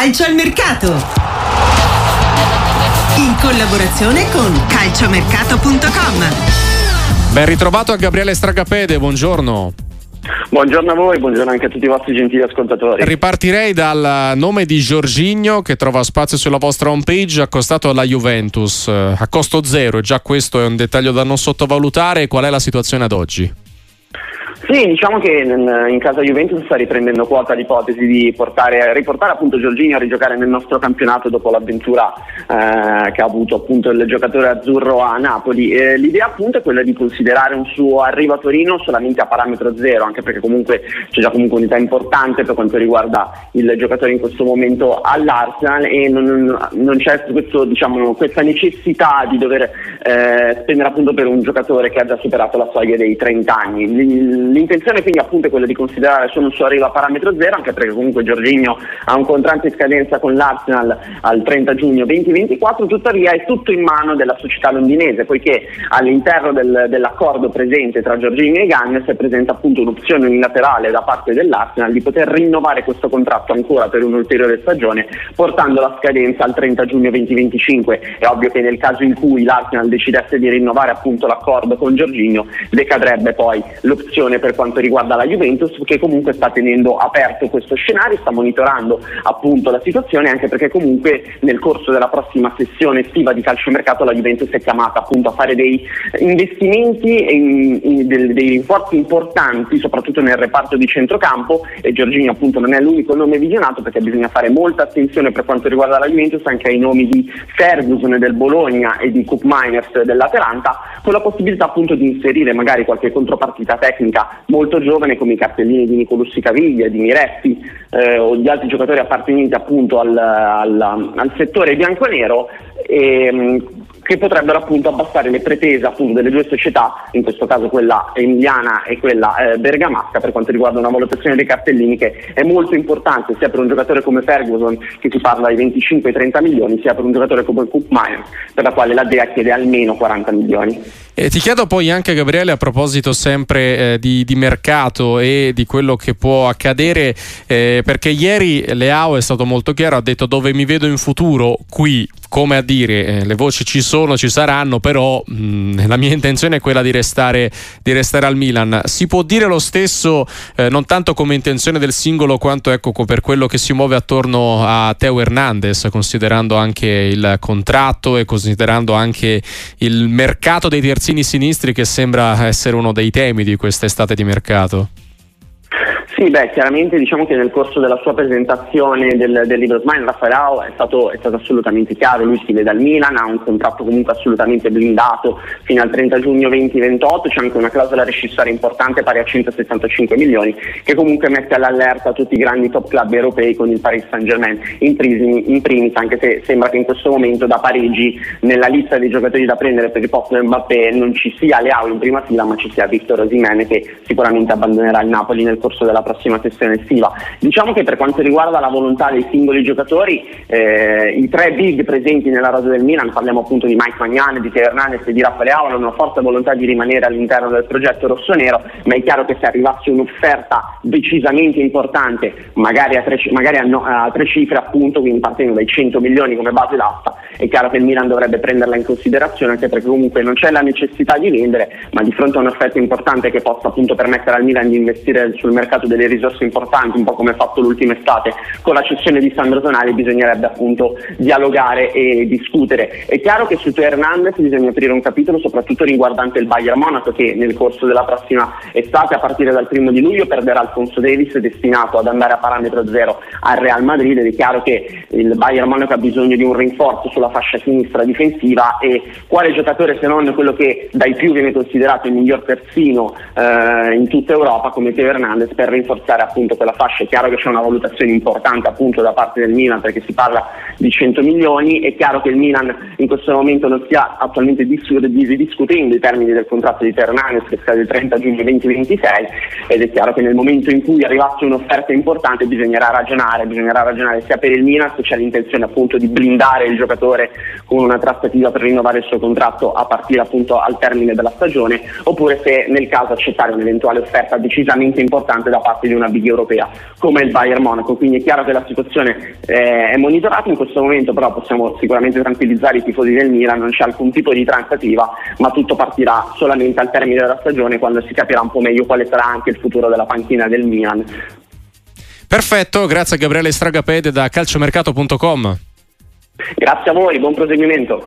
Calcio al mercato. In collaborazione con calciomercato.com. Ben ritrovato a Gabriele Stragapede, buongiorno. Buongiorno a voi, buongiorno anche a tutti i vostri gentili ascoltatori. Ripartirei dal nome di Giorginio che trova spazio sulla vostra homepage accostato alla Juventus a costo zero, già questo è un dettaglio da non sottovalutare. Qual è la situazione ad oggi? Sì, diciamo che in casa Juventus sta riprendendo quota l'ipotesi di portare, riportare appunto Giorginio a rigiocare nel nostro campionato dopo l'avventura eh, che ha avuto appunto il giocatore azzurro a Napoli. Eh, l'idea appunto è quella di considerare un suo arrivo a Torino solamente a parametro zero, anche perché comunque c'è già comunque unità importante per quanto riguarda il giocatore in questo momento all'Arsenal e non, non c'è questo, diciamo, questa necessità di dover eh, spendere appunto per un giocatore che ha già superato la soglia dei 30 anni L'intenzione quindi appunto è quella di considerare solo un suo arrivo a parametro zero, anche perché comunque Giorginio ha un contratto in scadenza con l'Arsenal al 30 giugno 2024, tuttavia è tutto in mano della società londinese, poiché all'interno del, dell'accordo presente tra Giorginio e Gannes è presente appunto un'opzione unilaterale da parte dell'Arsenal di poter rinnovare questo contratto ancora per un'ulteriore stagione, portando la scadenza al 30 giugno 2025. È ovvio che nel caso in cui l'Arsenal decidesse di rinnovare appunto l'accordo con Giorginio, decadrebbe poi l'opzione per per quanto riguarda la Juventus che comunque sta tenendo aperto questo scenario, sta monitorando appunto la situazione anche perché comunque nel corso della prossima sessione estiva di calciomercato la Juventus è chiamata appunto a fare dei investimenti e in, in, dei, dei rinforzi importanti soprattutto nel reparto di centrocampo e Giorginio appunto non è l'unico nome visionato perché bisogna fare molta attenzione per quanto riguarda la Juventus anche ai nomi di Ferguson del Bologna e di Coop Miners dell'Atalanta con la possibilità appunto di inserire magari qualche contropartita tecnica molto giovane come i cartellini di Nicolussi Caviglia, di Miretti eh, o di altri giocatori appartenenti appunto al, al, al settore bianco-nero e, che potrebbero appunto abbassare le pretese appunto delle due società, in questo caso quella emiliana e quella eh, bergamasca per quanto riguarda una valutazione dei cartellini che è molto importante sia per un giocatore come Ferguson che si parla di 25-30 milioni, sia per un giocatore come Coop Myers per la quale la DEA chiede almeno 40 milioni. E ti chiedo poi anche Gabriele a proposito sempre eh, di, di, mercato e di quello che può accadere eh, perché ieri Leao è stato molto chiaro, ha detto dove mi vedo in futuro qui come a dire eh, le voci ci sono, ci saranno, però mh, mm, la mia intenzione è quella di restare, di restare, al Milan. Si può dire lo stesso, eh, non tanto come intenzione del singolo, quanto ecco, per quello che si muove attorno a Teo Hernandez, considerando anche il contratto e considerando anche il mercato dei terzini sinistri che sembra essere uno dei temi di quest'estate di mercato. Sì, beh, chiaramente diciamo che nel corso della sua presentazione del, del libro Smile Raffaelao è stato, è stato, assolutamente chiaro, lui si vede al Milan, ha un contratto comunque assolutamente blindato fino al 30 giugno 2028, c'è anche una clausola rescissoria importante pari a 175 milioni che comunque mette all'allerta tutti i grandi top club europei con il Paris Saint Germain in, in primis, anche se sembra che in questo momento da Parigi nella lista dei giocatori da prendere per il posto del Mbappé non ci sia Leao in prima fila ma ci sia Victor Osimene che sicuramente abbandonerà il Napoli nel corso della prossima sessione estiva. Diciamo che per quanto riguarda la volontà dei singoli giocatori, eh, i tre big presenti nella rosa del Milan, parliamo appunto di Mike Magnane, di Teo Hernandez e di Raffaele Aula, hanno una forte volontà di rimanere all'interno del progetto rossonero, ma è chiaro che se arrivasse un'offerta decisamente importante, magari a tre, magari a no, a tre cifre appunto, quindi partendo dai 100 milioni come base d'asta, è chiaro che il Milan dovrebbe prenderla in considerazione anche perché comunque non c'è la necessità di vendere, ma di fronte a un'offerta importante che possa appunto permettere al Milan di investire sul mercato delle risorse importanti, un po' come ha fatto l'ultima estate con la cessione di Sandro Tonali, bisognerebbe appunto dialogare e discutere. È chiaro che su Teo Hernandez bisogna aprire un capitolo soprattutto riguardante il Bayern Monaco che nel corso della prossima estate, a partire dal primo di luglio, perderà Alfonso Davis destinato ad andare a parametro zero al Real Madrid ed è chiaro che il Bayern Monaco ha bisogno di un rinforzo sulla fascia sinistra difensiva e quale giocatore se non quello che dai più viene considerato il miglior terzino eh, in tutta Europa come Teo Hernandez per rinforzare appunto quella fascia. È chiaro che c'è una valutazione importante appunto da parte del Milan perché si parla di 100 milioni, è chiaro che il Milan in questo momento non stia attualmente discutendo i termini del contratto di Ternanes che scade il 30 giugno 2026 ed è chiaro che nel momento in cui arrivasse un'offerta importante bisognerà ragionare, bisognerà ragionare sia per il Milan se c'è l'intenzione appunto di blindare il giocatore con una trattativa per rinnovare il suo contratto a partire appunto al termine della stagione oppure se nel caso accettare un'eventuale offerta decisamente importante da parte tratti di una big europea come il Bayern Monaco, quindi è chiaro che la situazione eh, è monitorata, in questo momento però possiamo sicuramente tranquillizzare i tifosi del Milan, non c'è alcun tipo di trattativa, ma tutto partirà solamente al termine della stagione quando si capirà un po' meglio quale sarà anche il futuro della panchina del Milan. Perfetto, grazie a Gabriele Stragapede da calciomercato.com. Grazie a voi, buon proseguimento.